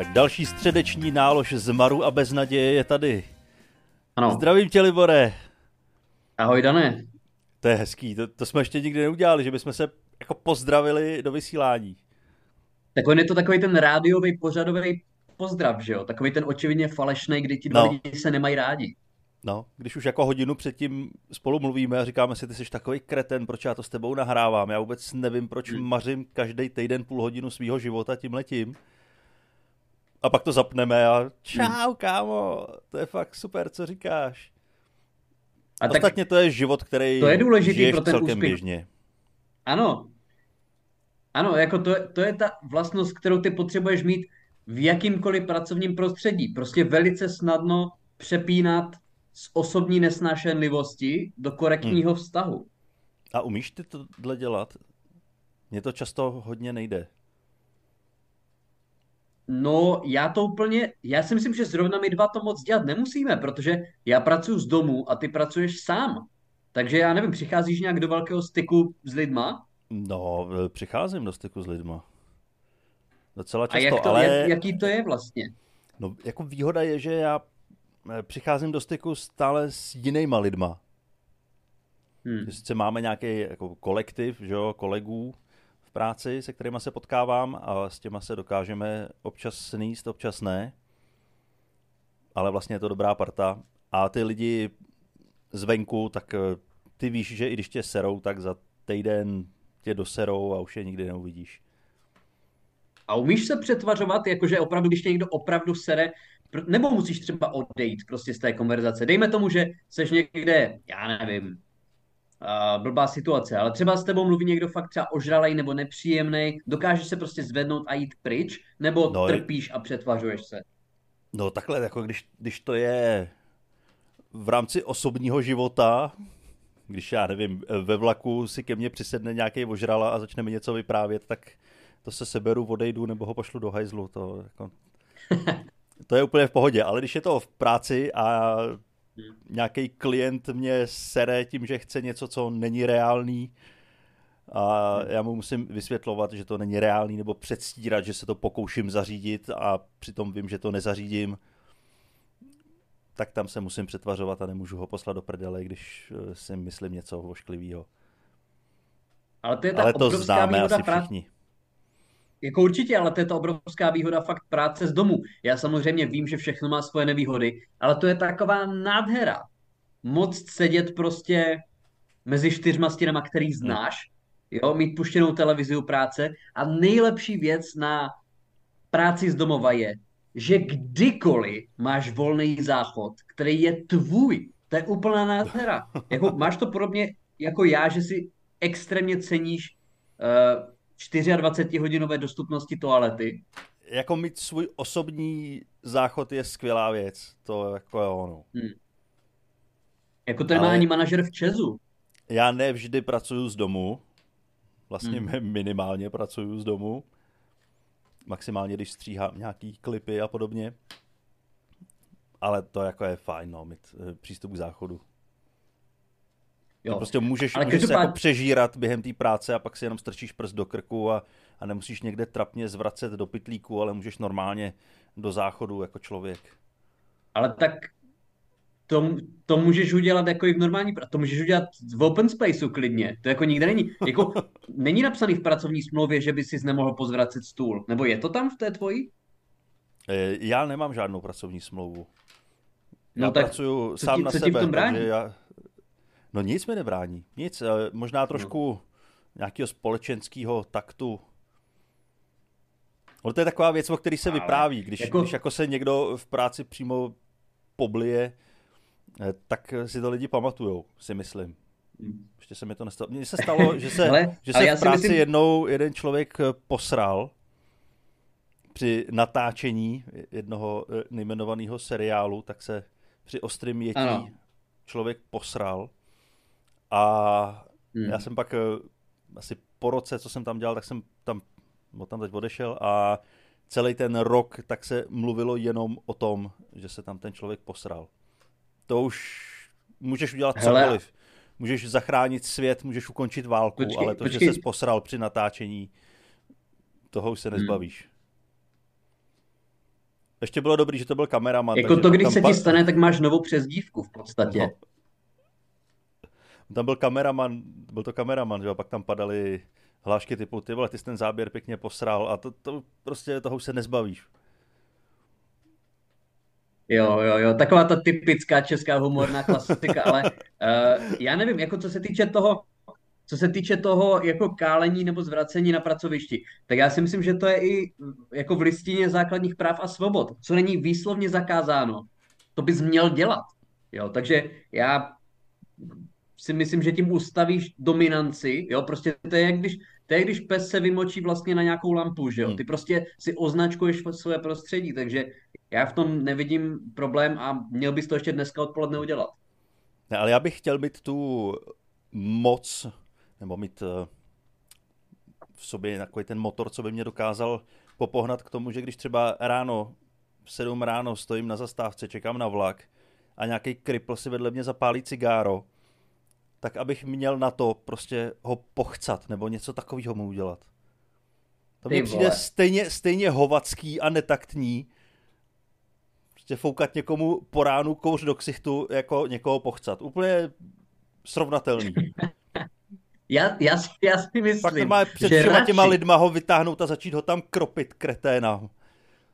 Tak další středeční nálož zmaru a beznaděje je tady. Ano. Zdravím tě, Libore. Ahoj, Dané. To je hezký, to, to jsme ještě nikdy neudělali, že bychom se jako pozdravili do vysílání. Tak on je to takový ten rádiový pořadový pozdrav, že jo? Takový ten očividně falešný, kdy ti dva No. lidi se nemají rádi. No, když už jako hodinu předtím spolu mluvíme a říkáme si, ty jsi takový kreten, proč já to s tebou nahrávám. Já vůbec nevím, proč Hmm. mařím každý týden půl hodinu svého života tím letím. A pak to zapneme a čau, kámo, to je fakt super, co říkáš. A tak Ostatně to je život, který To je důležitý pro ten celkem úspěch. běžně. ano. Ano, jako to, je- to je ta vlastnost, kterou ty potřebuješ mít v jakýmkoliv pracovním prostředí. Prostě velice snadno přepínat z osobní nesnášenlivosti do korektního vztahu. A umíš ty tohle dělat? Mně to často hodně nejde. No, já to úplně, já si myslím, že zrovna my dva to moc dělat nemusíme, protože já pracuji z domu a ty pracuješ sám. Takže já nevím, přicházíš nějak do velkého styku s lidma? No, e, přicházím do styku s lidma. Docela A často, jak to, ale jak, jaký to je vlastně? no, jako výhoda je, že já e, přicházím do styku stále s jinýma lidma. Hmm. Sice máme nějaký jako kolektiv, že jo, kolegů práci, se kterými se potkávám a s těma se dokážeme občas sníst, občas ne. Ale vlastně je to dobrá parta. A ty lidi zvenku, tak e, ty víš, že i když tě serou, tak za týden tě doserou a už je nikdy neuvidíš. A umíš se přetvařovat, jakože opravdu, když tě někdo opravdu sere, nebo musíš třeba odejít prostě z té konverzace. Dejme tomu, že seš někde, já nevím, uh, blbá situace, ale třeba s tebou mluví někdo fakt třeba ožralej nebo nepříjemný, dokážeš se prostě zvednout a jít pryč, nebo No, trpíš a přetvařuješ se. No takhle, jako když, když to je v rámci osobního života, když já nevím, ve vlaku si ke mně přisedne nějaký ožrala a začne mi něco vyprávět, tak to se seberu, odejdu nebo ho pošlu do hajzlu. To, jako, to je úplně v pohodě, ale když je to v práci a nějaký klient mě sere tím, že chce něco, co není reálný, a já mu musím vysvětlovat, že to není reálný, nebo předstírat, že se to pokouším zařídit a přitom vím, že to nezařídím, tak tam se musím přetvařovat a nemůžu ho poslat do prdele, když eh, si myslím něco ošklivého. Ale to je ta Ale to obrovská známe asi práce. všichni. Jako určitě, ale to je ta obrovská výhoda fakt práce z domu. Já samozřejmě vím, že všechno má svoje nevýhody, ale to je taková nádhera. Moc sedět prostě mezi čtyřma stěnama, který znáš, jo, mít puštěnou televizi u práce a nejlepší věc na práci z domova je, že kdykoliv máš volný záchod, který je tvůj, to je úplná nádhera. Jako, máš to podobně jako já, že si extrémně ceníš uh, 24-hodinové dostupnosti toalety. Jako mít svůj osobní záchod je skvělá věc. To jako je ono. Jako to nemá Ale- ani manažer v Česu. Já nevždy pracuju z domu. Vlastně Hmm. minimálně pracuju z domu. Maximálně, když stříhám nějaký klipy a podobně. Ale to jako je fajn, no, mít eh, přístup k záchodu. Jo. Prostě můžeš, Ale můžeš se jako přežírat během té práce a pak si jenom strčíš prst do krku a, a nemusíš někde trapně zvracet do pytlíku, ale můžeš normálně do záchodu jako člověk. Ale tak to, to můžeš udělat jako i v normální, to můžeš udělat v open spaceu klidně. To jako nikde není. Jako, není napsaný v pracovní smlouvě, že by si nemohl pozvracet stůl. Nebo je to tam v té tvojí? Eh, Já nemám žádnou pracovní smlouvu. No já tak pracuju co sám ti- na co ti v sebe, tom brání? takže já... No nic mi nebrání, nic. eh, Možná trošku nějakého společenského taktu. Ale to je taková věc, o který se Ale vypráví. Když jako- když jako se někdo v práci přímo poblije, eh, tak si to lidi pamatujou, si myslím. Ještě se mi to nestalo. Mně se stalo, že se, Hele, že ale se v práci myslím- jednou jeden člověk eh, posral při natáčení jednoho nejmenovaného seriálu, tak se při ostrém jetí Ano. člověk posral a Hmm. já jsem pak eh, asi po roce, co jsem tam dělal, tak jsem tam, o tam teď odešel a celý ten rok tak se mluvilo jenom o tom, že se tam ten člověk posral. To už můžeš udělat Hele. cokoliv. Můžeš zachránit svět, můžeš ukončit válku, Počkej, ale to, počkej. že se posral při natáčení, toho už se nezbavíš. Ještě bylo dobrý, že to byl kameraman. Jako to, když se ti stane, tak máš novou přezdívku v podstatě. No. Tam byl kameraman, byl to kameraman, že jo, pak tam padaly hlášky typu, ty vole, ty jsi ten záběr pěkně posral a to, to prostě toho už se nezbavíš. Jo, jo, jo, taková ta typická česká humorná klasika, ale uh, já nevím, jako co se týče toho, co se týče toho jako kálení nebo zvracení na pracovišti, tak já si myslím, že to je i jako v listině základních práv a svobod, co není výslovně zakázáno. To bys měl dělat. Jo, takže já si myslím, že tím ustavíš dominanci, jo, prostě to je, když, to je, když pes se vymočí vlastně na nějakou lampu, že jo, hmm. ty prostě si označkuješ své prostředí, takže já v tom nevidím problém a měl bys to ještě dneska odpoledne udělat. Ne, ale já bych chtěl mít tu moc, nebo mít eh, v sobě takový ten motor, co by mě dokázal popohnat k tomu, že když třeba ráno, v 7 ráno stojím na zastávce, čekám na vlak a nějaký kripl si vedle mě zapálí cigáro, tak abych měl na to prostě ho pochcat nebo něco takového mu udělat. To mi přijde stejně, stejně hovacký a netaktní, prostě foukat někomu po ránu kouř do ksichtu, jako někoho pochcat. Úplně srovnatelný. Já, já, já si myslím, Pak má před že všema radši... těma lidma ho vytáhnout a začít ho tam kropit, kreténa.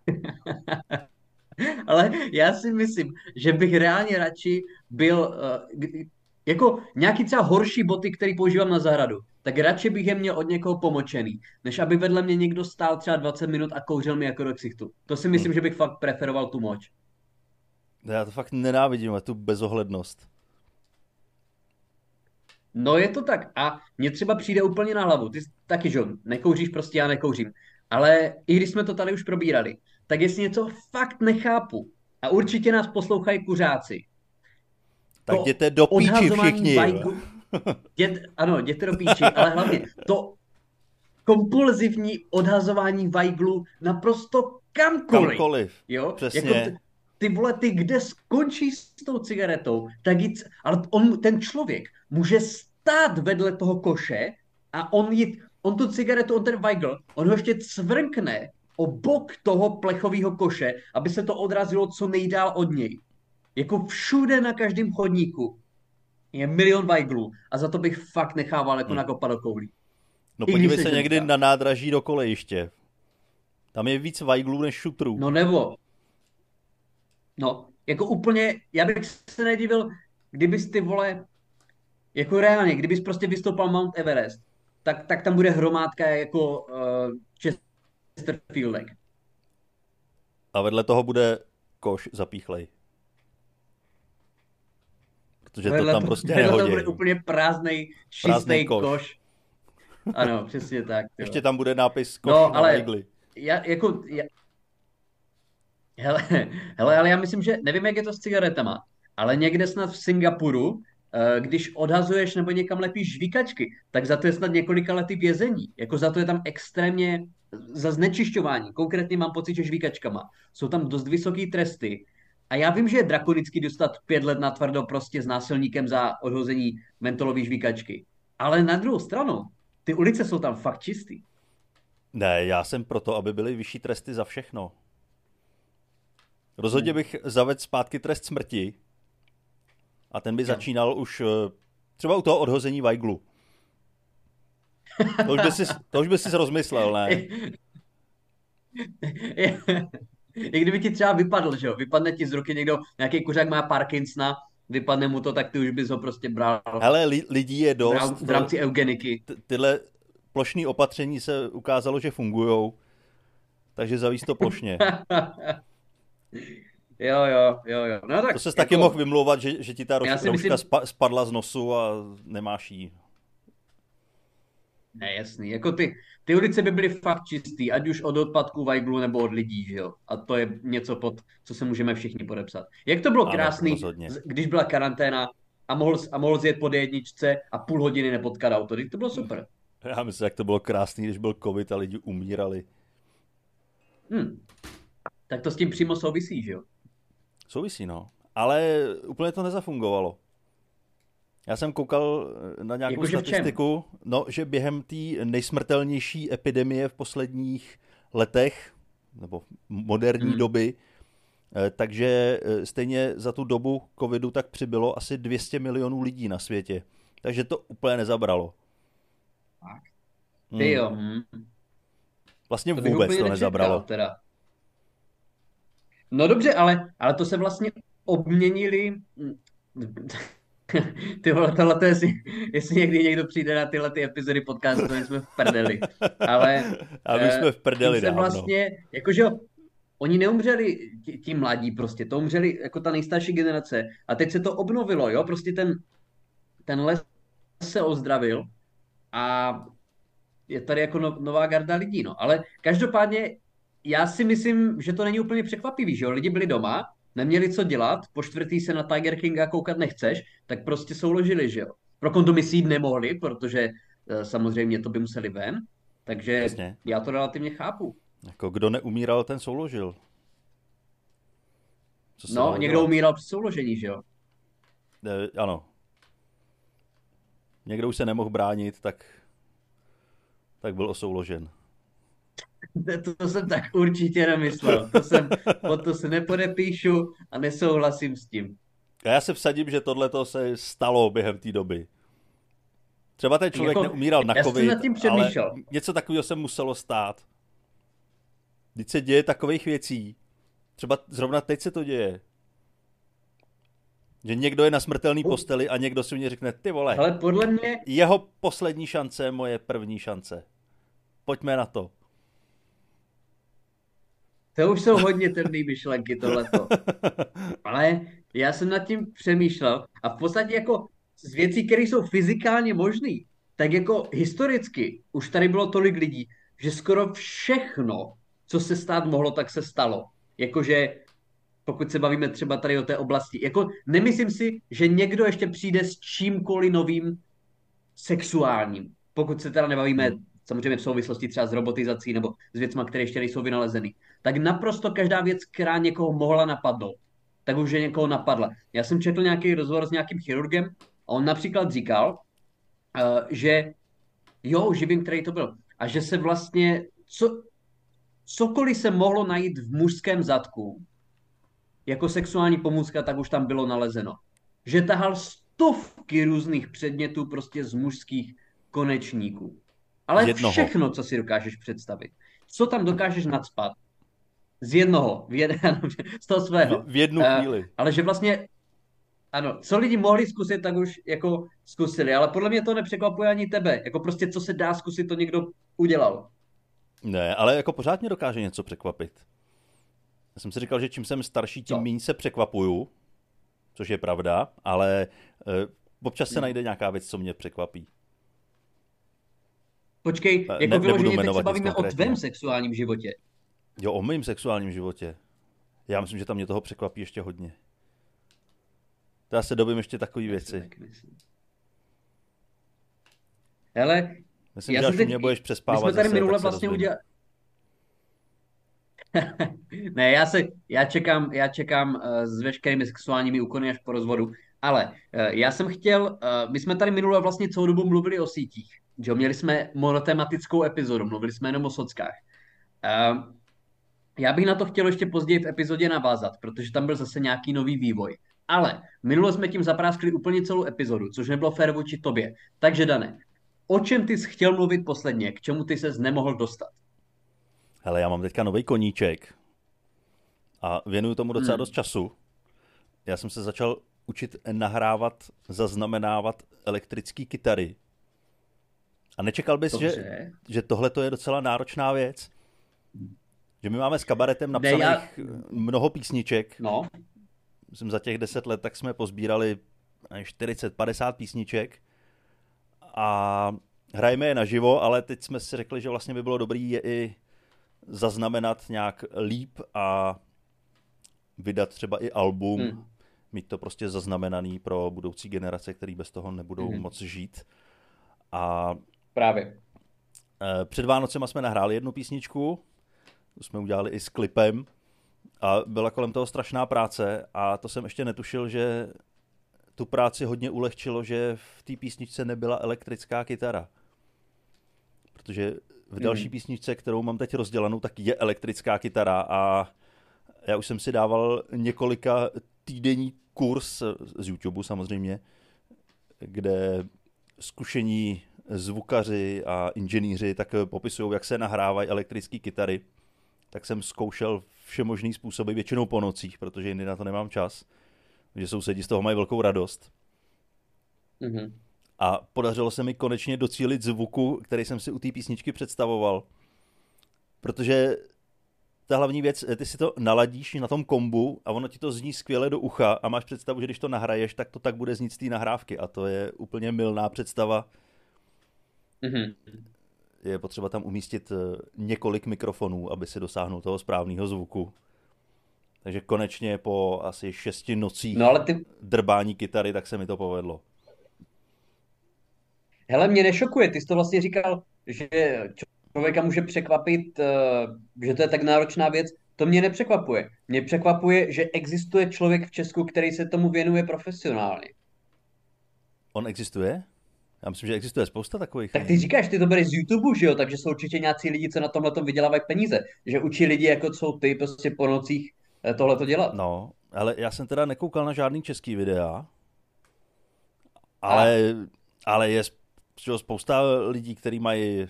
Ale já si myslím, že bych reálně radši byl, uh, jako nějaký třeba horší boty, který používám na zahradu, tak radši bych je měl od někoho pomočený, než aby vedle mě někdo stál třeba 20 minut a kouřil mi jako do ksichtu. To si myslím, hmm. že bych fakt preferoval tu moč. Já to fakt nenávidím, tu bezohlednost. No je to tak. A mně třeba přijde úplně na hlavu. Ty taky, že nekouříš, prostě já nekouřím. Ale i když jsme to tady už probírali, tak jestli něco fakt nechápu, a určitě nás poslouchají kuřáci, tak jděte do píči všichni. Vajgu, dět, ano, jděte do píči, ale hlavně to kompulzivní odhazování vajglu naprosto kamkoliv. Kamkoliv, jo? přesně. Jako t- ty vole, ty kde skončí s tou cigaretou, tak jít, ale on, ten člověk může stát vedle toho koše a on jít, on tu cigaretu, on ten Weigl, on ho ještě cvrkne o bok toho plechového koše, aby se to odrazilo co nejdál od něj. Jako všude na každém chodníku je milion Weiglů a za to bych fakt nechával jako hmm. nakopat do koulí. No podívej se někdy na nádraží do kolejiště. Tam je víc Weiglů než šutrů. No nebo. No, jako úplně, já bych se nedivil, kdybys ty vole, jako reálně, kdybys prostě vystoupal Mount Everest, tak, tak tam bude hromádka jako uh, Chesterfieldek. A vedle toho bude koš zapíchlej. Protože vedle to tam prostě nehodí. to bude úplně prázdnej, čistý koš. koš. Ano, přesně tak. Jo. Ještě tam bude nápis koš no, na ale igly. Já, jako, já... Hele, hele, ale já myslím, že nevím, jak je to s cigaretama, ale někde snad v Singapuru, eh, když odhazuješ nebo někam lepíš žvíkačky, tak za to je snad několika lety vězení. Jako za to je tam extrémně za znečišťování. Konkrétně mám pocit, že žvíkačkama. Jsou tam dost vysoké tresty a já vím, že je drakonicky dostat pět let na tvrdo prostě s násilníkem za odhození mentolové žvíkačky. Ale na druhou stranu, ty ulice jsou tam fakt čistý. Ne, já jsem proto, aby byly vyšší tresty za všechno. Rozhodně bych zavedl zpátky trest smrti a ten by jo. začínal už eh, třeba u toho odhození Weiglu. To už by si, to už by si rozmyslel, ne? I kdyby ti třeba vypadl, že jo, vypadne ti z ruky někdo, nějaký kuřák má Parkinsona, vypadne mu to, tak ty už bys ho prostě bral. Ale li, lidí je dost. V rámci eugeniky. T- tyhle plošní opatření se ukázalo, že fungují, takže zavíz to plošně. jo, jo, jo, jo. No, tak, to se jako... taky mohl vymlouvat, že, že ti ta rouška myslím... spadla z nosu a nemáš jí. Ne, jasný. Jako ty, ty ulice by byly fakt čistý, ať už od odpadků Weiglu nebo od lidí, že jo. A to je něco, pod co se můžeme všichni podepsat. Jak to bylo ano, krásný, rozhodně. když byla karanténa a mohl, a mohl zjet pod jedničce a půl hodiny nepotkat auto. To bylo super. Já myslím, jak to bylo krásný, když byl covid a lidi umírali. Hmm. Tak to s tím přímo souvisí, že jo? Souvisí, no. Ale úplně to nezafungovalo. Já jsem koukal eh, na nějakou jako statistiku, no, že během té nejsmrtelnější epidemie v posledních letech, nebo moderní hmm. doby, Eh, takže eh, stejně za tu dobu covidu tak přibylo asi 200 milionů lidí na světě. Takže to úplně nezabralo. Tak. Ty jo. Hmm. Vlastně to vůbec to nečekal, nezabralo. Teda. No dobře, ale, ale to se vlastně obměnili ty vole, tohle to jestli, jestli někdy někdo přijde na tyhle ty epizody podcastu, my jsme v prdeli. Ale a my jsme v prdeli se vlastně, jakože oni neumřeli ti, ti mladí prostě, to umřeli jako ta nejstarší generace a teď se to obnovilo, jo, prostě ten, ten les se ozdravil a je tady jako no, nová garda lidí, no. Ale každopádně já si myslím, že to není úplně překvapivý, že jo, lidi byli doma, neměli co dělat, po čtvrtý se na Tiger Kinga koukat nechceš, tak prostě souložili, že jo. Pro kondomisí nemohli, protože e, samozřejmě to by museli ven, takže Jasně. já to relativně chápu. Jako kdo neumíral, ten souložil. Co no, někdo dělat? umíral při souložení, že jo? E, ano. Někdo už se nemohl bránit, tak, tak byl osouložen. To, to jsem tak určitě nemyslel. To jsem, o to se nepodepíšu a nesouhlasím s tím. A já se vsadím, že tohle se stalo během té doby. Třeba ten člověk jako, neumíral na covid, nad tím ale něco takového se muselo stát. Když se děje takových věcí, třeba zrovna teď se to děje, že někdo je na smrtelný posteli a někdo si mě řekne, ty vole, ale podle mě... jeho poslední šance, moje první šance. Pojďme na to. To už jsou hodně temné myšlenky tohleto. Ale já jsem nad tím přemýšlel a v podstatě jako z věcí, které jsou fyzikálně možné, tak jako historicky už tady bylo tolik lidí, že skoro všechno, co se stát mohlo, tak se stalo. Jakože pokud se bavíme třeba tady o té oblasti. Jako nemyslím si, že někdo ještě přijde s čímkoliv novým sexuálním. Pokud se teda nebavíme hmm. Samozřejmě v souvislosti třeba s robotizací nebo s věcmi, které ještě nejsou vynalezeny tak naprosto každá věc, která někoho mohla napadnout, tak už je někoho napadla. Já jsem četl nějaký rozhovor s nějakým chirurgem a on například říkal, uh, že jo, živým, který to byl, a že se vlastně, co, cokoliv se mohlo najít v mužském zadku, jako sexuální pomůcka, tak už tam bylo nalezeno. Že tahal stovky různých předmětů prostě z mužských konečníků. Ale Jednoho. všechno, co si dokážeš představit. Co tam dokážeš nadspat, z jednoho, v jeden, z toho svého. V, jednu uh, chvíli. Ale že vlastně, ano, co lidi mohli zkusit, tak už jako zkusili, ale podle mě to nepřekvapuje ani tebe. Jako prostě, co se dá zkusit, to někdo udělal. Ne, ale jako pořád mě dokáže něco překvapit. Já jsem si říkal, že čím jsem starší, tím méně se překvapuju, což je pravda, ale uh, občas se hmm. najde nějaká věc, co mě překvapí. Počkej, jako ne, vyloženě teď se bavíme o tvém sexuálním životě. Jo, o mém sexuálním životě. Já myslím, že tam mě toho překvapí ještě hodně. To já se dobím ještě takové věci. Hele, myslím, já že až teď, mě budeš přespávat my jsme tady zase, minule vlastně udělali... ne, já, se, já čekám, já čekám uh, s veškerými sexuálními úkony až po rozvodu, ale uh, já jsem chtěl, uh, my jsme tady minule vlastně celou dobu mluvili o sítích, že měli jsme monotematickou epizodu, mluvili jsme jenom o sockách. Uh, já bych na to chtěl ještě později v epizodě navázat, protože tam byl zase nějaký nový vývoj. Ale minule jsme tím zapráskli úplně celou epizodu, což nebylo fér vůči tobě. Takže Dane, o čem ty jsi chtěl mluvit posledně? K čemu ty ses nemohl dostat? Hele, já mám teďka nový koníček a věnuju tomu docela hmm. dost času. Já jsem se začal učit nahrávat, zaznamenávat elektrické kytary. A nečekal bys, Dobře. že, že tohle je docela náročná věc. Že my máme s kabaretem napsaných já... mnoho písniček. No. Myslím, za těch deset let tak jsme pozbírali 40-50 písniček a hrajeme je naživo, ale teď jsme si řekli, že vlastně by bylo dobrý je i zaznamenat nějak líp a vydat třeba i album, hmm. mít to prostě zaznamenaný pro budoucí generace, který bez toho nebudou hmm. moc žít. A Právě. Eh, před Vánocema jsme nahráli jednu písničku, to jsme udělali i s klipem a byla kolem toho strašná práce a to jsem ještě netušil, že tu práci hodně ulehčilo, že v té písničce nebyla elektrická kytara. Protože v další mm. písničce, kterou mám teď rozdělanou, tak je elektrická kytara a Já už jsem si dával několika týdenní kurz z YouTube samozřejmě, kde zkušení zvukaři a inženýři tak popisují, jak se nahrávají elektrické kytary. Tak jsem zkoušel všemožný způsoby, většinou po nocích, protože jindy na to nemám čas. Že sousedí z toho mají velkou radost. Mm-hmm. A podařilo se mi konečně docílit zvuku, který jsem si u té písničky představoval. Protože ta hlavní věc, ty si to naladíš na tom kombu a ono ti to zní skvěle do ucha a máš představu, že když to nahraješ, tak to tak bude znít z té nahrávky a to je úplně milná představa. Mm-hmm. Je potřeba tam umístit eh, několik mikrofonů, aby si dosáhnul toho správného zvuku. Takže konečně po asi šesti nocích no, ale ty... drbání kytary, tak se mi to povedlo. Hele, mě nešokuje, ty jsi to vlastně říkal, že člověka může překvapit, eh, že to je tak náročná věc. To mě nepřekvapuje. Mě překvapuje, že existuje člověk v Česku, který se tomu věnuje profesionálně. On existuje? Já myslím, že existuje spousta takových. Tak ty říkáš, ty to bereš z YouTube, že jo? Takže jsou určitě nějací lidi, co na tomhle tom vydělávají peníze. Že učí lidi, jako jsou ty, prostě po nocích eh, tohle to dělat. No, ale já jsem teda nekoukal na žádný český videa. Ale, A? ale je spousta lidí, kteří mají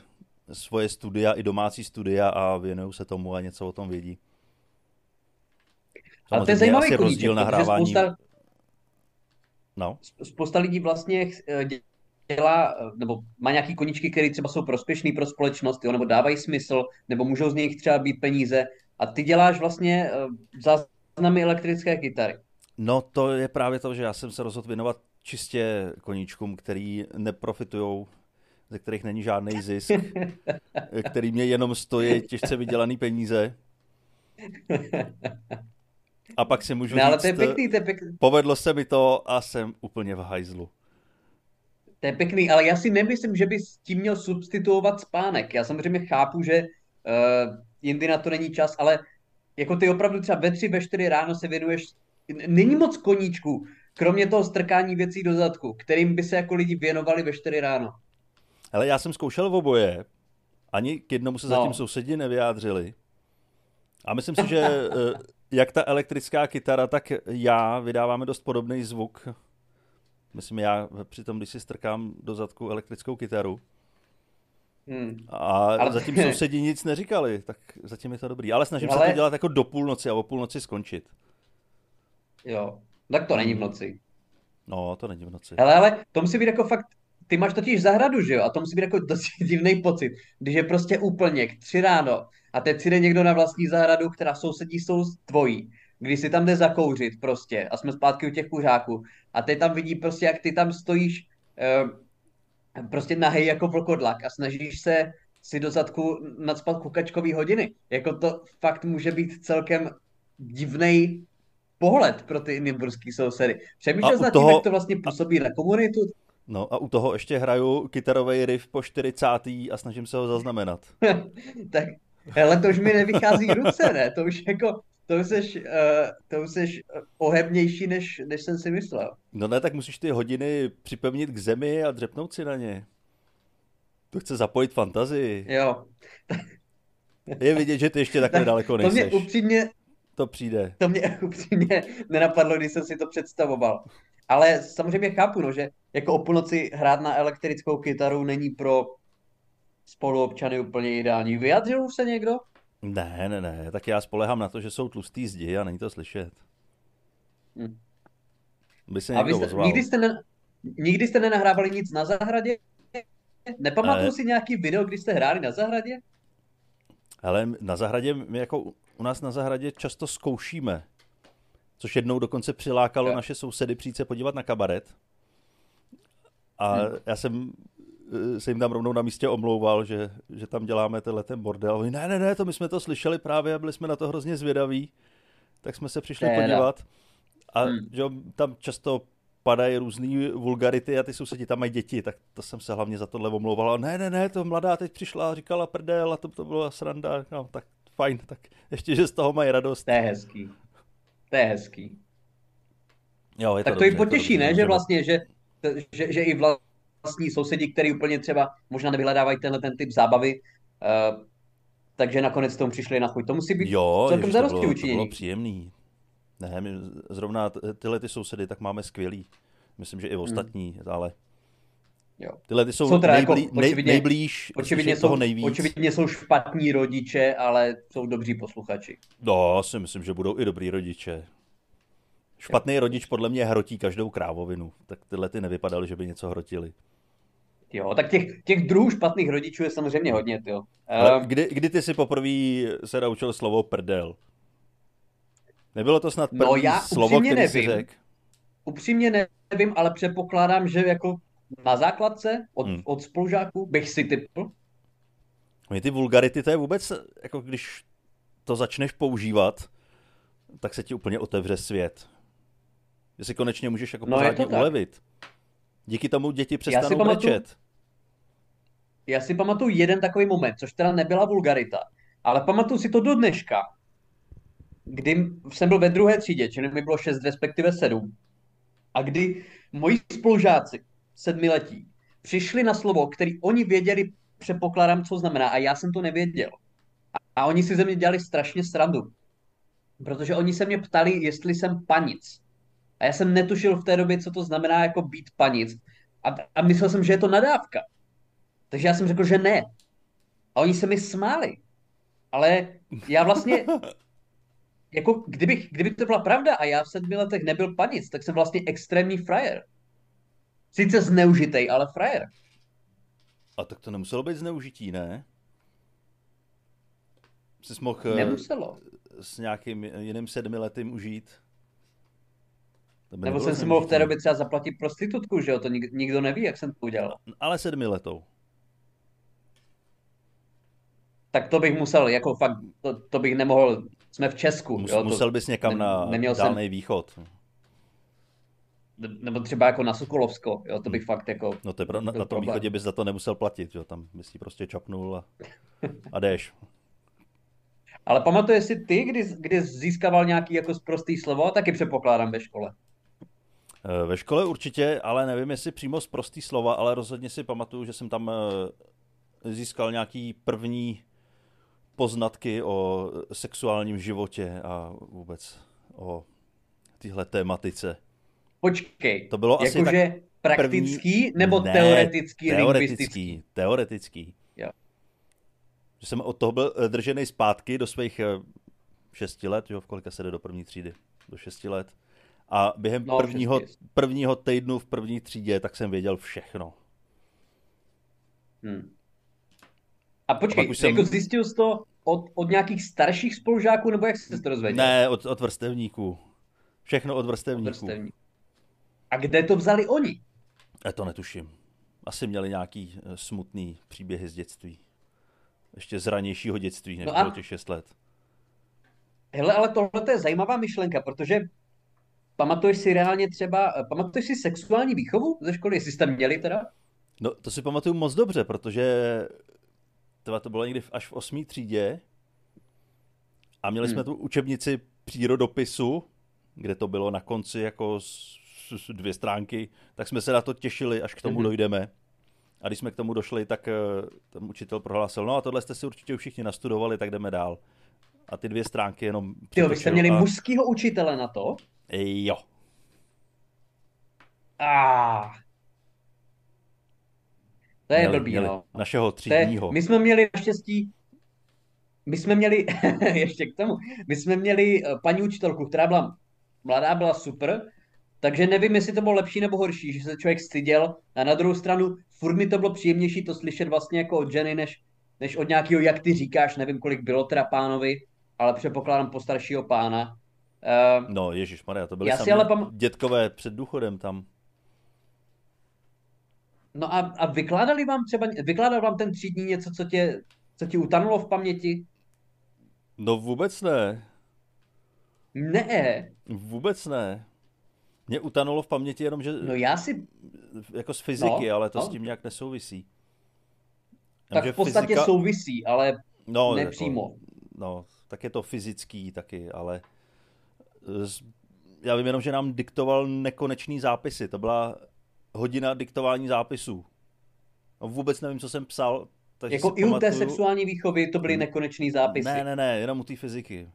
svoje studia, i domácí studia a věnují se tomu a něco o tom vědí. Ale to je zajímavý koníček, rozdíl nahrávání. Spousta, no. spousta lidí vlastně eh, dělá, nebo má nějaký koníčky, které třeba jsou prospěšný pro společnost, jo, nebo dávají smysl, nebo můžou z nich třeba být peníze. A ty děláš vlastně eh, záznamy elektrické kytary. No to je právě to, že já jsem se rozhodl věnovat čistě koníčkům, který neprofitují ze kterých není žádný zisk, který mě jenom stojí těžce vydělaný peníze. A pak si můžu no, ale říct, to je pěkný, to je pěkný. povedlo se mi to a jsem úplně v hajzlu. To je pěkný, ale já si nemyslím, že bys tím měl substituovat spánek. Já samozřejmě chápu, že uh, jindy na to není čas, ale jako ty opravdu třeba ve tři, ve čtyři ráno se věnuješ, není moc koníčků, kromě toho strkání věcí do zadku, kterým by se jako lidi věnovali ve čtyři ráno. Ale já jsem zkoušel v oboje. Ani k jednomu se no. zatím sousedi nevyjádřili. A myslím si, že eh, jak ta elektrická kytara, tak já vydáváme dost podobný zvuk. Myslím, já přitom, když si strkám do zadku elektrickou kytaru. Hmm. A Ale... zatím sousedi nic neříkali, tak zatím je to dobrý. Ale snažím Ale... se to dělat jako do půlnoci a o půlnoci skončit. Jo, tak to není v noci. No, to není v noci. Ale, ale to musí být jako fakt ty máš totiž zahradu, že jo? A to musí být jako dost divný pocit, když je prostě úplněk, tři ráno a teď si jde někdo na vlastní zahradu, která sousedí jsou tvojí, když si tam jde zakouřit prostě a jsme zpátky u těch kuřáků a teď tam vidí prostě, jak ty tam stojíš uh, prostě nahej jako vlkodlak a snažíš se si do zadku nadspat kukačkový hodiny. Jako to fakt může být celkem divný pohled pro ty nymburský sousedy. Přemýšlel nad tím, toho... jak to vlastně působí na komunitu? No a u toho ještě hraju kytarový riff po 40. a snažím se ho zaznamenat. tak, ale to už mi nevychází ruce, ne? To už jako, to už seš, uh, to už seš ohebnější, než, než jsem si myslel. No ne, tak musíš ty hodiny připevnit k zemi a dřepnout si na ně. To chce zapojit fantazii. Jo. Je vidět, že ty ještě takhle tak daleko nejseš. To mě upřímně, to přijde. To mě upřímně nenapadlo, když jsem si to představoval. Ale samozřejmě chápu, no, že jako o půlnoci hrát na elektrickou kytaru není pro spoluobčany úplně ideální. Vyjadřil se někdo? Ne, ne, ne, tak já spolehám na to, že jsou tlustý zdi a není to slyšet. Hm. By se a vy jste, nikdy, jste ne, nikdy jste nenahrávali nic na zahradě? Nepamatuju si nějaký video, kdy jste hráli na zahradě? Ale na zahradě, my jako u nás na zahradě často zkoušíme což jednou dokonce přilákalo naše sousedy přijít se podívat na kabaret. A hmm. já jsem se jim tam rovnou na místě omlouval, že, že tam děláme tenhle ten bordel. Oni, ne, ne, ne, to my jsme to slyšeli právě a byli jsme na to hrozně zvědaví, tak jsme se přišli Téda. podívat. A hmm. že tam často padají různé vulgarity a ty sousedi tam mají děti, tak to jsem se hlavně za tohle omlouval. Ne, ne, ne, to mladá teď přišla a říkala prdel a to, to byla sranda. No, tak fajn, tak ještě, že z toho mají radost. To je hezký. To je hezký. Jo, je to tak to dobře, i potěší, to ne? Že vlastně, že, že, že i vlastní sousedi, který úplně třeba možná nevyhledávají tenhle ten typ zábavy, uh, takže nakonec tomu přišli na chuť. To musí být jo, celkem to bylo, to bylo příjemný. Ne, my zrovna tyhle ty sousedy tak máme skvělý. Myslím, že i ostatní, hmm. ale Jo. tyhle ty jsou, Jsou teda jako nejblí, nej, očividně- nejblíž Očividně slyšet toho jsou, nejvíc. očividně jsou špatní rodiče, ale jsou dobří posluchači. No, si myslím, že budou i dobrý rodiče. Špatný rodič podle mě hrotí každou krávovinu. Tak tyhle ty nevypadaly, že by něco hrotili. Jo, tak těch, těch druhů špatných rodičů je samozřejmě hodně, jo. Ale Uh, kdy, kdy ty si poprvé se naučil slovo prdel? Nebylo to snad první No, já slovo, upřímně který si nevím. řekl? upřímně nevím, ale předpokládám, že jako na základce od, Hmm. od spolužáků bych si typl. Oni ty vulgarity, to je vůbec, jako když to začneš používat, tak se ti úplně otevře svět. Že si konečně můžeš jako No, pořádně to tak. Díky tomu děti přestanou pamatuju- brečet. Já si pamatuju jeden takový moment, což teda nebyla vulgarita, ale pamatuju si to do dneška, kdy jsem byl ve druhé třídě, čili mi bylo 6, respektive 7, a kdy moji spolužáci, sedmiletí, přišli na slovo, který oni věděli, předpokládám, co znamená, a já jsem to nevěděl. A, a oni si ze mě dělali strašně srandu, protože oni se mě ptali, jestli jsem panic. A já jsem netušil v té době, co to znamená jako být panic. A, a myslel jsem, že je to nadávka. Takže já jsem řekl, že ne. A oni se mi smáli. Ale já vlastně, jako kdybych, kdyby to byla pravda a já v sedmi letech nebyl panic, tak jsem vlastně extrémní frajer. Sice zneužitej, ale frajer. A tak to nemuselo být zneužití, ne? Jsi mohl eh, Nemuselo. s nějakým jiným sedmiletým užít? Nebo jsem si mohl v té době třeba zaplatit prostitutku, že jo? To nik, nikdo neví, jak jsem to udělal. Ale sedmiletou. Tak to bych musel, jako fakt, to, to bych nemohl, jsme v Česku, Mus, jo? To, musel bys někam ne- na neměl jsem- východ. nebo třeba jako na Sokolovsko, jo? To bych fakt jako... No to je pro, na, na tom problém. východě bys za to nemusel platit, jo? tam bys ji prostě čapnul a, a jdeš. Ale pamatuješ si ty, kdy, kdy získával nějaký jako sprostý slovo, taky předpokládám ve škole. Eh, Ve škole určitě, ale nevím, jestli přímo z prostý slova, ale rozhodně si pamatuju, že jsem tam eh, získal nějaký první poznatky o sexuálním životě a vůbec o téhle tématice. Počkej, To bylo asi jakože praktický nebo Ne, teoretický, lingvistický? teoretický, teoretický. Jo. Že jsem od toho byl eh, držený zpátky do svých eh, šesti let, jo, v kolika se jde do první třídy? Do šesti let. A během No, prvního, prvního týdnu v první třídě, tak jsem věděl všechno. Hmm. A počkej, pak už jsem- jako zjistil jsi to od, od nějakých starších spolužáků, nebo jak jsi to dozvěděl? Ne, od, od vrstevníků. Všechno od vrstevníků. Vrstevník. A kde to vzali oni? Já to netuším. Asi měli nějaký eh, smutný příběhy z dětství. Ještě z ranějšího dětství, než No a- bylo těch šest let. Hele, ale tohle to je zajímavá myšlenka, protože pamatuješ si reálně třeba, eh, pamatuješ si sexuální výchovu ze školy, jestli jste měli teda? No, to si pamatuju moc dobře, protože teda to bylo někdy až v osmý třídě a měli jsme Hmm. tu učebnici přírodopisu, kde to bylo na konci jako s, s, dvě stránky, tak jsme se na to těšili, až k tomu Mhm. dojdeme. A když jsme k tomu došli, tak eh, ten učitel prohlásil, no a tohle jste si určitě už všichni nastudovali, tak jdeme dál. A ty dvě stránky jenom Ty jo, vy jste měli a... mužského učitele na to? Jo. Ah. To je Měli- blbý, měli no. Našeho třídního. my jsme měli naštěstí, my jsme měli, ještě k tomu, my jsme měli eh, paní učitelku, která byla mladá, byla super, takže nevím, jestli to bylo lepší nebo horší, že se člověk styděl a na druhou stranu furt mi to bylo příjemnější to slyšet vlastně jako od ženy, než, než od nějakého, jak ty říkáš, nevím, kolik bylo teda pánovi, ale předpokládám postaršího pána. Uh, No, Ježíš Maria, to byly Já si sami ale pam- dětkové před důchodem tam. no a, a vykládali vám třeba, vykládal vám ten třídní něco, co tě, co ti utanulo v paměti? No vůbec ne. Ne, Vůbec ne. Mě utanulo v paměti jenom, že no já si jako z fyziky, No, ale to no. s tím nějak nesouvisí. Tak Jenže v podstatě fyzika- souvisí, ale no, nepřímo. Jako, no, tak je to fyzický taky, ale já vím jenom, že nám diktoval nekonečný zápisy. To byla hodina diktování zápisů. No, vůbec nevím, co jsem psal, Takže Jako i u té pamatuju- sexuální výchovy to byly nekonečný zápisy. Ne, ne, ne, jenom u té fyziky.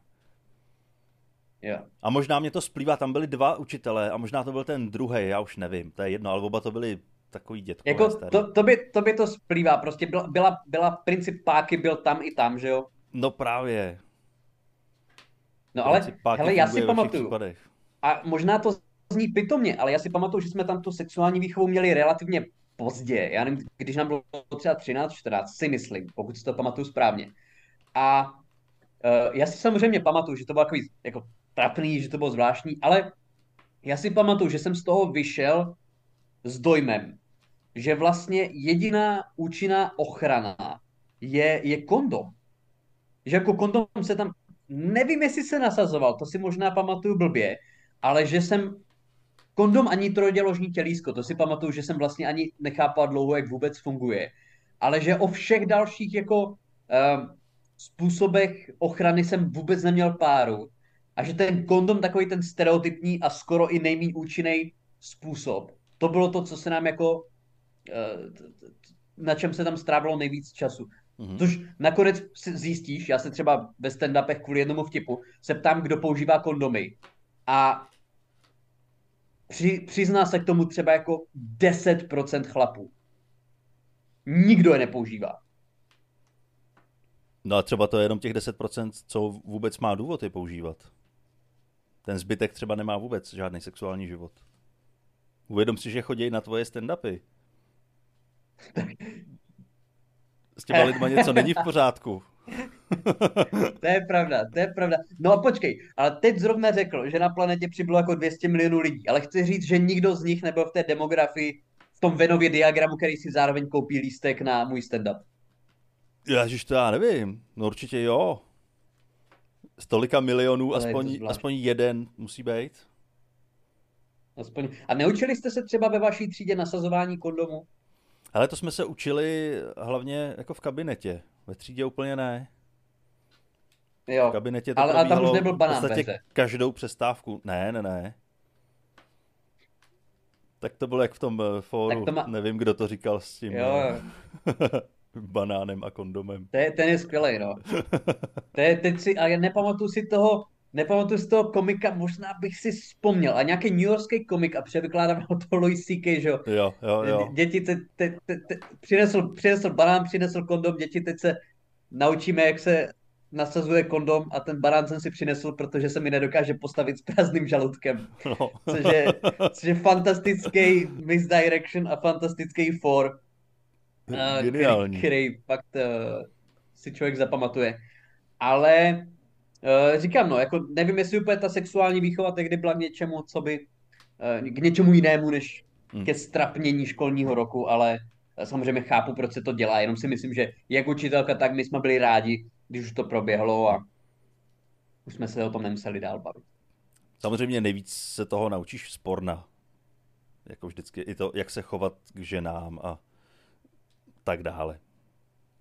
Jo. A možná mě to splývá, tam byli dva učitelé a možná to byl ten druhý, já už nevím, to je jedno, ale oba to byli takový dětkové Jako starý. to, to, by, to by to splývá, prostě byla, byla, byla princip páky, byl tam i tam, že jo? No právě. No ale, hele, já si pamatuju, a možná to zní pitomně, ale já si pamatuju, že jsme tam tu sexuální výchovu měli relativně pozdě. Já nevím, když nám bylo třeba 13, 14, si myslím, pokud si to pamatuju správně. A uh, já si samozřejmě pamatuju, že to bylo takový jako trapný, že to bylo zvláštní, ale já si pamatuju, že jsem z toho vyšel s dojmem, že vlastně jediná účinná ochrana je, je kondom. Že jako kondom se tam, nevím, jestli se nasazoval, to si možná pamatuju blbě, ale že jsem kondom ani trojděložní tělísko, to si pamatuju, že jsem vlastně ani nechápal dlouho, jak vůbec funguje. Ale že o všech dalších jako uh, způsobech ochrany jsem vůbec neměl páru. A že ten kondom takový ten stereotypní a skoro i nejméně účinný způsob. To bylo to, co se nám jako eh, na čem se tam strávilo nejvíc času. Mhm. Což nakonec zjistíš, já se třeba ve stand-upech kvůli jednomu vtipu se ptám, kdo používá kondomy. A při, přizná se k tomu třeba jako 10% chlapů. Nikdo je nepoužívá. No a třeba to je jenom těch 10%, co vůbec má důvod je používat. Ten zbytek třeba nemá vůbec žádný sexuální život. Uvědom si, že chodí na tvoje stand-upy. S těma lidma něco není v pořádku. To je pravda, to je pravda. No a počkej, ale teď zrovna řekl, že na planetě přibylo jako 200 milionů lidí, ale chci říct, že nikdo z nich nebyl v té demografii, v tom Venově diagramu, který si zároveň koupí lístek na můj stand-up. Ježiš, to já nevím. No určitě jo. Z tolika milionů je to aspoň, zvláštní. aspoň jeden musí být. Aspoň. A neučili jste se třeba ve vaší třídě nasazování kondomu? Ale to jsme se učili hlavně jako v kabinetě. Ve třídě úplně ne. V Jo, kabinetě to ale, ale tam už nebyl v banán ve podstatě každou přestávku. Ne, ne, ne. Tak to bylo jak v tom eh, fóru. To má- Nevím, kdo to říkal s tím Jo, eh, jo. banánem a kondomem. To je, ten je skvělý, no. To je, teď si, a já nepamatuju si toho, nepamatuju si toho komika, možná bych si vzpomněl, a nějaký New Yorkský komik a převykládám ho to Louis C.K., že jo. Jo, jo, jo. Dě- Děti te, te, te, te, přinesl, přinesl banán, přinesl kondom, děti teď se naučíme, jak se nasazuje kondom a ten banán jsem si přinesl, protože se mi nedokáže postavit s prázdným žaludkem. No. Což je, což je fantastický misdirection a fantastický for, Geniální. který, který fakt uh, si člověk zapamatuje. Ale říkám, no, jako nevím, jestli úplně ta sexuální výchova tehdy byla k něčemu, co by, uh, k něčemu jinému, než Hmm. ke strapnění školního roku, ale eh, samozřejmě chápu, proč se to dělá, jenom si myslím, že jak učitelka, tak my jsme byli rádi, když už to proběhlo a už jsme se o tom nemuseli dál bavit. Samozřejmě nejvíc se toho naučíš z porna. Jako vždycky i to, jak se chovat k ženám a tak dále.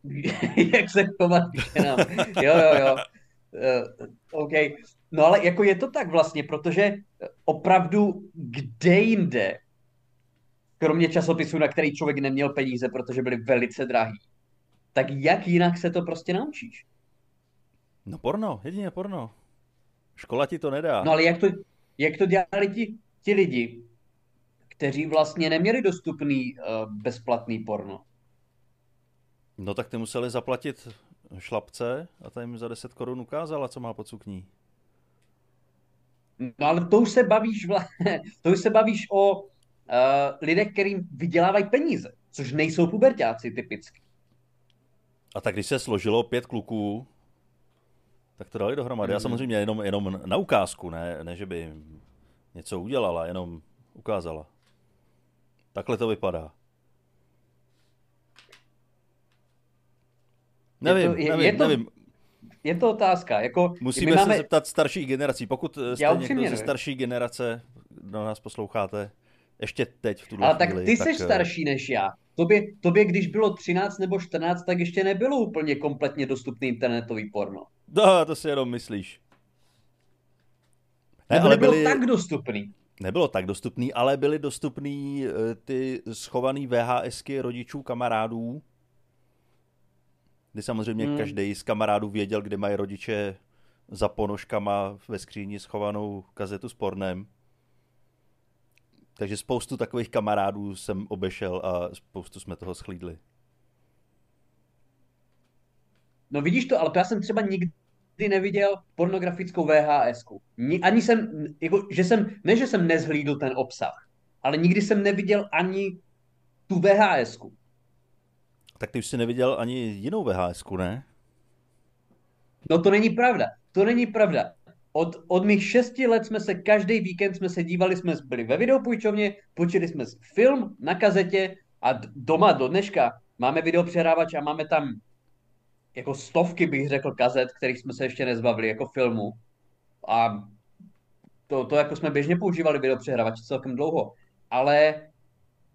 jak se chovat k ženám. Jo, jo, jo. Uh, OK. No ale jako je to tak vlastně, protože opravdu kde jinde, kromě časopisů, na který člověk neměl peníze, protože byly velice drahý, tak jak jinak se to prostě naučíš? No porno, jedině porno. Škola ti to nedá. No ale jak to, jak to dělali ti, ti lidi, kteří vlastně neměli dostupný uh, bezplatný porno? No tak ty museli zaplatit šlapce a ta jim za 10 korun ukázala, co má pod sukní. No ale to už se bavíš, vla... to už se bavíš o uh, lidech, kterým vydělávají peníze, což nejsou pubertáci typicky. A tak když se složilo pět kluků, tak to dali dohromady. Já Mhm. samozřejmě jenom, jenom na ukázku, ne, ne že by něco udělala, jenom ukázala. Takhle to vypadá. Nevím, je- nevím, je to- nevím. Je to otázka, jako Musíme my se máme... zeptat starších generací. Pokud eh, jste Já někdo ze starší generace, kdo nás posloucháte, ještě teď v tuhle Ale tak ty jsi eh, starší než já. Tobě, tobě, když bylo 13 nebo 14, tak ještě nebylo úplně kompletně dostupný internetový porno. No, to si jenom myslíš. Ne, Nebo ale nebylo byly, tak dostupný. nebylo tak dostupný, ale byly dostupný eh, ty schovaný VHSky rodičů kamarádů, kdy samozřejmě hmm. každý z kamarádů věděl, kde mají rodiče za ponožkama ve skříni schovanou kazetu s pornem. Takže spoustu takových kamarádů jsem obešel a spoustu jsme toho schlídli. No vidíš to, ale to já jsem třeba nikdy neviděl pornografickou VHS. Ani jsem, jako, že jsem, ne, že jsem nezhlídl ten obsah, ale nikdy jsem neviděl ani tu VHS. Tak ty už jsi neviděl ani jinou VHS, ne? No to není pravda. To není pravda. Od, od mých šesti let jsme se každý víkend jsme se dívali, jsme byli ve videopůjčovně, počili jsme film na kazetě a doma do dneška máme videopřehrávač a máme tam jako stovky, bych řekl, kazet, kterých jsme se ještě nezbavili, jako filmu. A to, to jako jsme běžně používali videopřehrávač celkem dlouho. Ale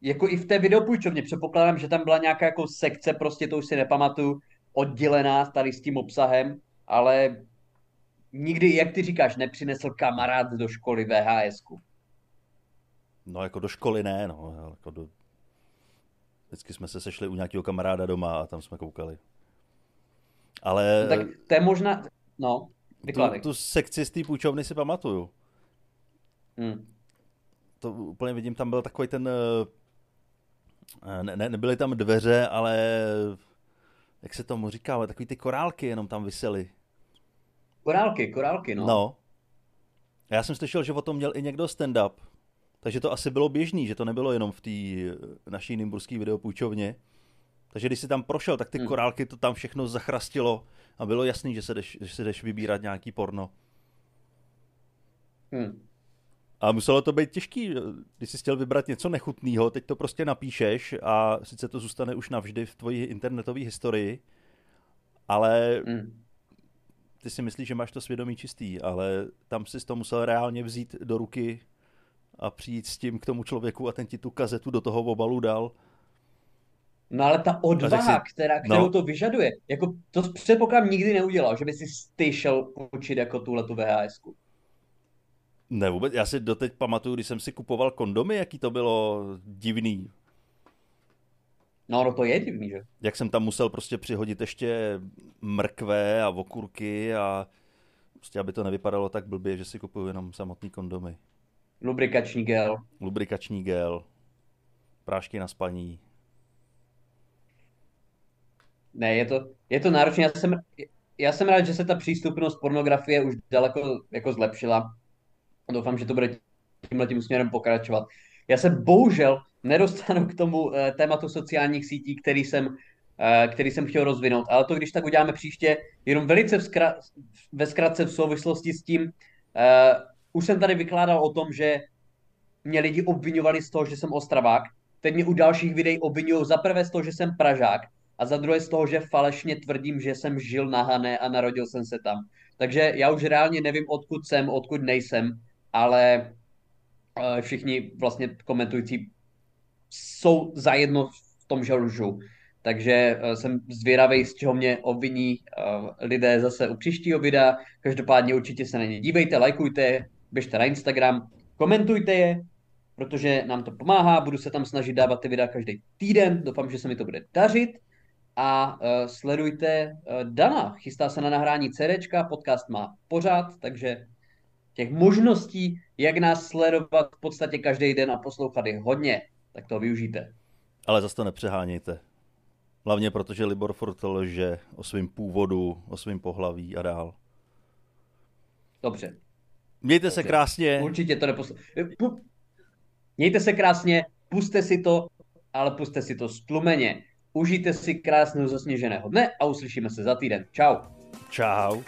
jako i v té videopůjčovně předpokládám, že tam byla nějaká jako sekce, prostě to už si nepamatuju, oddělená tady s tím obsahem, ale nikdy, jak ty říkáš, nepřinesl kamarád do školy VHS. -ku. No jako do školy ne, no. Jako do... Vždycky jsme se sešli u nějakého kamaráda doma a tam jsme koukali. Ale... No, tak to je možná... No, tu, tu sekci z té půjčovny si pamatuju. Hmm. To úplně vidím, tam byl takový ten... Eh, ne, ne, nebyly tam dveře, ale jak se tomu říká, ale takový ty korálky jenom tam visely. Korálky, korálky, no. No. Já jsem slyšel, že o tom měl i někdo stand-up. Takže to asi bylo běžný, že to nebylo jenom v té eh, naší nymburské videopůjčovně. Takže když si tam prošel, tak ty hmm. korálky to tam všechno zachrastilo a bylo jasný, že se jdeš, že se jdeš vybírat nějaký porno. Hmm. A muselo to být těžký, když jsi chtěl vybrat něco nechutného, teď to prostě napíšeš a sice to zůstane už navždy v tvoji internetové historii, ale hmm. ty si myslíš, že máš to svědomí čistý, ale tam jsi to musel reálně vzít do ruky a přijít s tím k tomu člověku a ten ti tu kazetu do toho obalu dal. No ale ta odvaha, si... která, kterou no. to vyžaduje, jako to předpokládám nikdy neudělal, že by si ty šel učit jako tuhle tu VHS. -ku. Ne, vůbec. Já si doteď pamatuju, když jsem si kupoval kondomy, jaký to bylo divný. No, no to je divný, že? Jak jsem tam musel prostě přihodit ještě mrkve a okurky a prostě, aby to nevypadalo tak blbě, že si kupuju jenom samotný kondomy. Lubrikační gel. Lubrikační gel. Prášky na spaní. Ne, je to, je to náročné. Já jsem, já jsem rád, že se ta přístupnost pornografie už daleko jako zlepšila. Doufám, že to bude tímhle tím směrem pokračovat. Já se bohužel nedostanu k tomu uh, tématu sociálních sítí, který jsem, uh, který jsem chtěl rozvinout, ale to když tak uděláme příště, jenom velice vzkra- ve zkratce v souvislosti s tím, uh, už jsem tady vykládal o tom, že mě lidi obvinovali z toho, že jsem ostravák, teď mě u dalších videí obvinují za prvé z toho, že jsem Pražák a za druhé z toho, že falešně tvrdím, že jsem žil na Hané a narodil jsem se tam. Takže já už reálně nevím, odkud jsem, odkud nejsem, ale uh, všichni vlastně komentující jsou zajedno v tom, že lžu. Takže uh, jsem zvědavý, z čeho mě obviní uh, lidé zase u příštího videa. Každopádně určitě se na ně dívejte, lajkujte, běžte na Instagram, komentujte je, protože nám to pomáhá, budu se tam snažit dávat ty videa každý týden, doufám, že se mi to bude dařit. A sledujte Dana, chystá se na nahrání CDčka, podcast má pořád, takže těch možností, jak nás sledovat v podstatě každý den a poslouchat je hodně, tak to využijte. Ale zase to nepřehánějte. Hlavně protože Libor Furt lže o svém původu, o svém pohlaví a dál. Dobře. Mějte Dobře. se krásně. Určitě to neposl... Mějte se krásně, puste si to, ale puste si to stlumeně. Užijte si krásného zasněženého dne a uslyšíme se za týden. Čau. Čau.